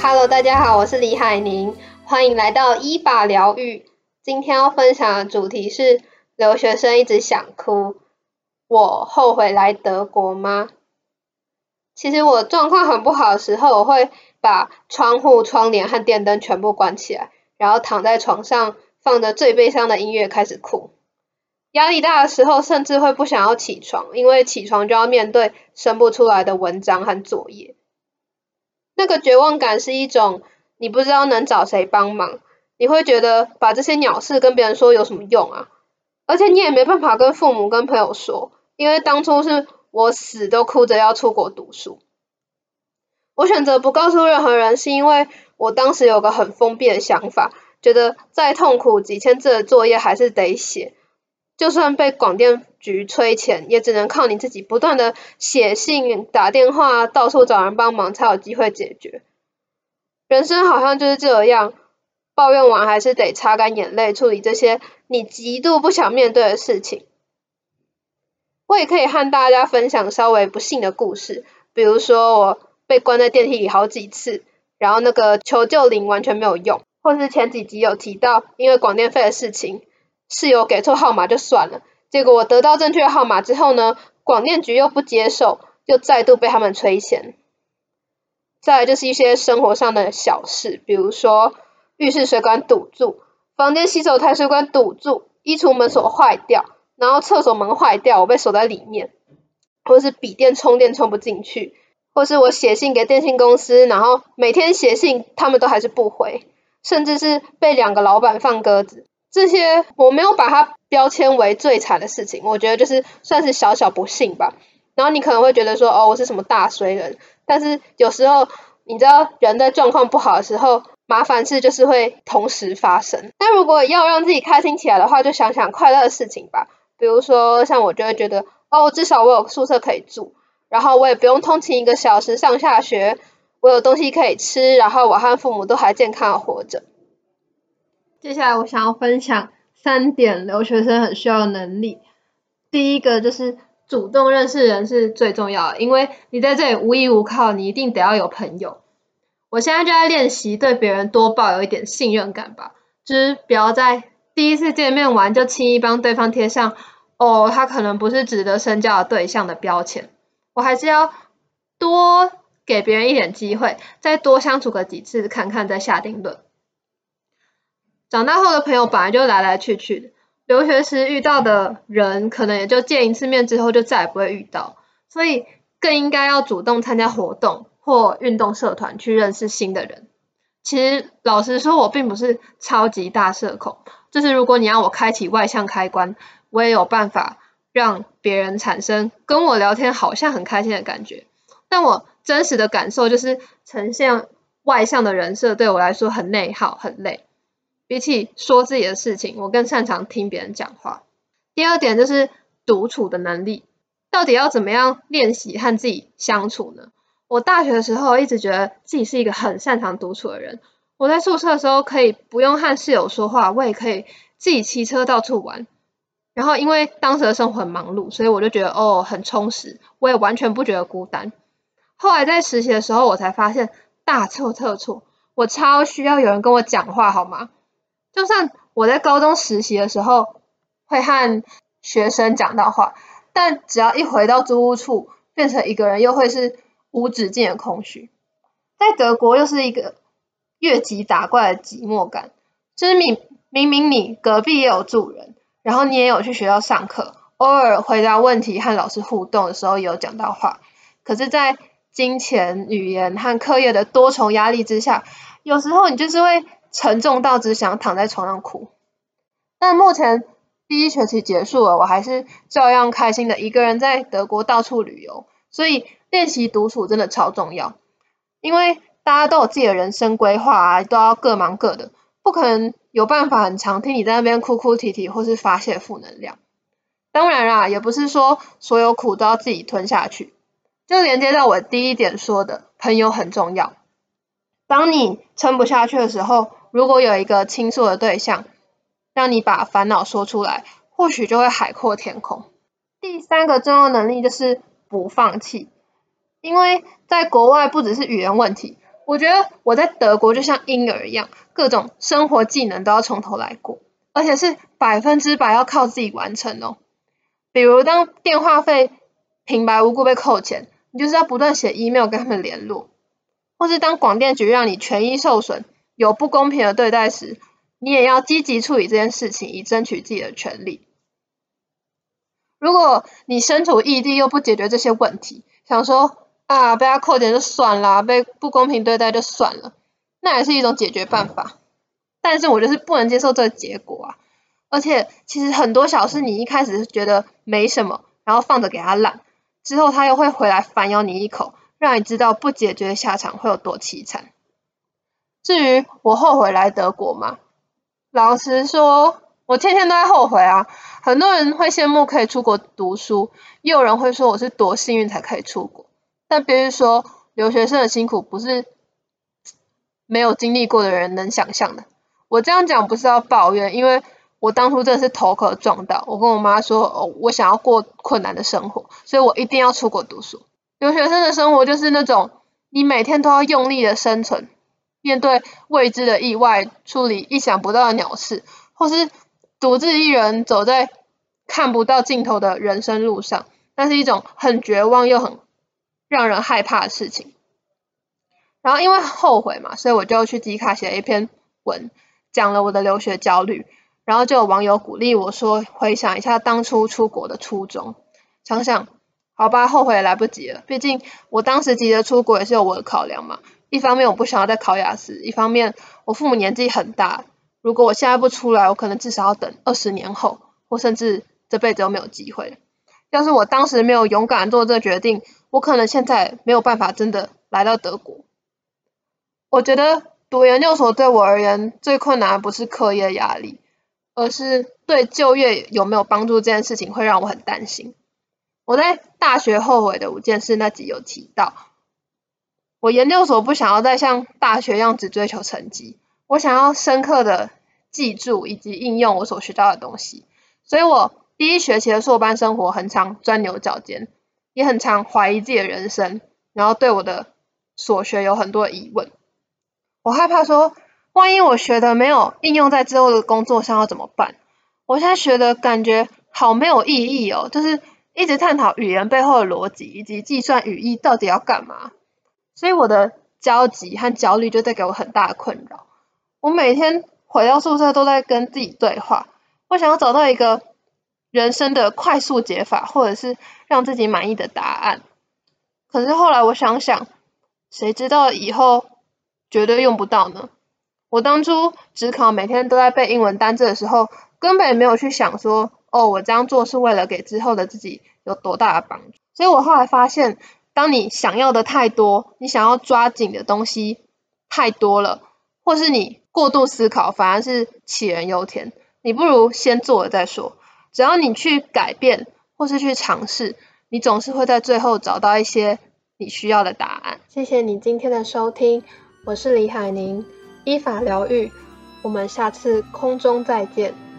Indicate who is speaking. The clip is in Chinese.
Speaker 1: Hello，大家好，我是李海宁，欢迎来到依法疗愈。今天要分享的主题是留学生一直想哭，我后悔来德国吗？其实我状况很不好的时候，我会把窗户、窗帘和电灯全部关起来，然后躺在床上，放着最悲伤的音乐开始哭。压力大的时候，甚至会不想要起床，因为起床就要面对生不出来的文章和作业。那个绝望感是一种，你不知道能找谁帮忙，你会觉得把这些鸟事跟别人说有什么用啊？而且你也没办法跟父母、跟朋友说，因为当初是我死都哭着要出国读书。我选择不告诉任何人，是因为我当时有个很封闭的想法，觉得再痛苦几千字的作业还是得写。就算被广电局催钱，也只能靠你自己不断的写信、打电话，到处找人帮忙，才有机会解决。人生好像就是这样，抱怨完还是得擦干眼泪，处理这些你极度不想面对的事情。我也可以和大家分享稍微不幸的故事，比如说我被关在电梯里好几次，然后那个求救铃完全没有用，或是前几集有提到因为广电费的事情。室友给错号码就算了，结果我得到正确号码之后呢，广电局又不接受，又再度被他们催钱。再来就是一些生活上的小事，比如说浴室水管堵住，房间洗手台水管堵住，衣橱门锁坏掉，然后厕所门坏掉，我被锁在里面，或是笔电充电充不进去，或是我写信给电信公司，然后每天写信他们都还是不回，甚至是被两个老板放鸽子。这些我没有把它标签为最惨的事情，我觉得就是算是小小不幸吧。然后你可能会觉得说，哦，我是什么大衰人？但是有时候你知道，人在状况不好的时候，麻烦事就是会同时发生。那如果要让自己开心起来的话，就想想快乐的事情吧。比如说，像我就会觉得，哦，至少我有宿舍可以住，然后我也不用通勤一个小时上下学，我有东西可以吃，然后我和父母都还健康的活着。接下来我想要分享三点留学生很需要的能力。第一个就是主动认识人是最重要的，因为你在这里无依无靠，你一定得要有朋友。我现在就在练习对别人多抱有一点信任感吧，就是不要在第一次见面完就轻易帮对方贴上“哦，他可能不是值得深交的对象”的标签。我还是要多给别人一点机会，再多相处个几次，看看再下定论。长大后的朋友本来就来来去去的，留学时遇到的人可能也就见一次面之后就再也不会遇到，所以更应该要主动参加活动或运动社团去认识新的人。其实老实说，我并不是超级大社恐，就是如果你要我开启外向开关，我也有办法让别人产生跟我聊天好像很开心的感觉。但我真实的感受就是，呈现外向的人设对我来说很内耗，很累。比起说自己的事情，我更擅长听别人讲话。第二点就是独处的能力，到底要怎么样练习和自己相处呢？我大学的时候一直觉得自己是一个很擅长独处的人。我在宿舍的时候可以不用和室友说话，我也可以自己骑车到处玩。然后因为当时的生活很忙碌，所以我就觉得哦，很充实，我也完全不觉得孤单。后来在实习的时候，我才发现大错特错，我超需要有人跟我讲话，好吗？就算我在高中实习的时候会和学生讲到话，但只要一回到租屋处，变成一个人，又会是无止境的空虚。在德国又是一个越级打怪的寂寞感，就是明明明你隔壁也有住人，然后你也有去学校上课，偶尔回答问题和老师互动的时候有讲到话，可是，在金钱、语言和课业的多重压力之下，有时候你就是会。沉重到只想躺在床上哭，但目前第一学期结束了，我还是照样开心的一个人在德国到处旅游。所以练习独处真的超重要，因为大家都有自己的人生规划啊，都要各忙各的，不可能有办法很常听你在那边哭哭啼啼或是发泄负能量。当然啦，也不是说所有苦都要自己吞下去，就连接到我第一点说的，朋友很重要。当你撑不下去的时候，如果有一个倾诉的对象，让你把烦恼说出来，或许就会海阔天空。第三个重要能力就是不放弃。因为在国外不只是语言问题，我觉得我在德国就像婴儿一样，各种生活技能都要从头来过，而且是百分之百要靠自己完成哦。比如当电话费平白无故被扣钱，你就是要不断写 email 跟他们联络，或是当广电局让你权益受损，有不公平的对待时，你也要积极处理这件事情，以争取自己的权利。如果你身处异地又不解决这些问题，想说啊，被他扣钱就算了，被不公平对待就算了，那也是一种解决办法。但是我就是不能接受这个结果啊！而且其实很多小事你一开始是觉得没什么，然后放着给他烂，之后他又会回来反咬你一口，让你知道不解决的下场会有多凄惨。至于我后悔来德国吗？老实说。我天天都在后悔啊！很多人会羡慕可以出国读书，也有人会说我是多幸运才可以出国。但别说留学生的辛苦不是没有经历过的人能想象的。我这样讲不是要抱怨，因为我当初真的是头壳撞到。我跟我妈说，哦，我想要过困难的生活，所以我一定要出国读书。留学生的生活就是那种你每天都要用力的生存，面对未知的意外，处理意想不到的鸟事，或是。独自一人走在看不到尽头的人生路上，那是一种很绝望又很让人害怕的事情。然后因为后悔嘛，所以我就去迪卡写了一篇文，讲了我的留学焦虑。然后就有网友鼓励我说，回想一下当初出国的初衷，想想好吧，后悔也来不及了。毕竟我当时急着出国也是有我的考量嘛。一方面我不想要再考雅思，一方面我父母年纪很大。如果我现在不出来，我可能至少要等二十年后，或甚至这辈子都没有机会。要是我当时没有勇敢做这个决定，我可能现在没有办法真的来到德国。我觉得读研究所对我而言最困难的不是课业压力，而是对就业有没有帮助这件事情会让我很担心。我在大学后悔的五件事那集有提到，我研究所不想要再像大学一样只追求成绩。我想要深刻的记住以及应用我所学到的东西，所以我第一学期的硕班生活很常钻牛角尖，也很常怀疑自己的人生，然后对我的所学有很多疑问。我害怕说，万一我学的没有应用在之后的工作上要怎么办？我现在学的感觉好没有意义哦，就是一直探讨语言背后的逻辑以及计算语义到底要干嘛，所以我的焦急和焦虑就带给我很大的困扰。我每天回到宿舍都在跟自己对话，我想要找到一个人生的快速解法，或者是让自己满意的答案。可是后来我想想，谁知道以后绝对用不到呢？我当初只考每天都在背英文单字的时候，根本没有去想说，哦，我这样做是为了给之后的自己有多大的帮助。所以我后来发现，当你想要的太多，你想要抓紧的东西太多了，或是你过度思考反而是杞人忧天，你不如先做了再说。只要你去改变或是去尝试，你总是会在最后找到一些你需要的答案。谢谢你今天的收听，我是李海宁，依法疗愈，我们下次空中再见。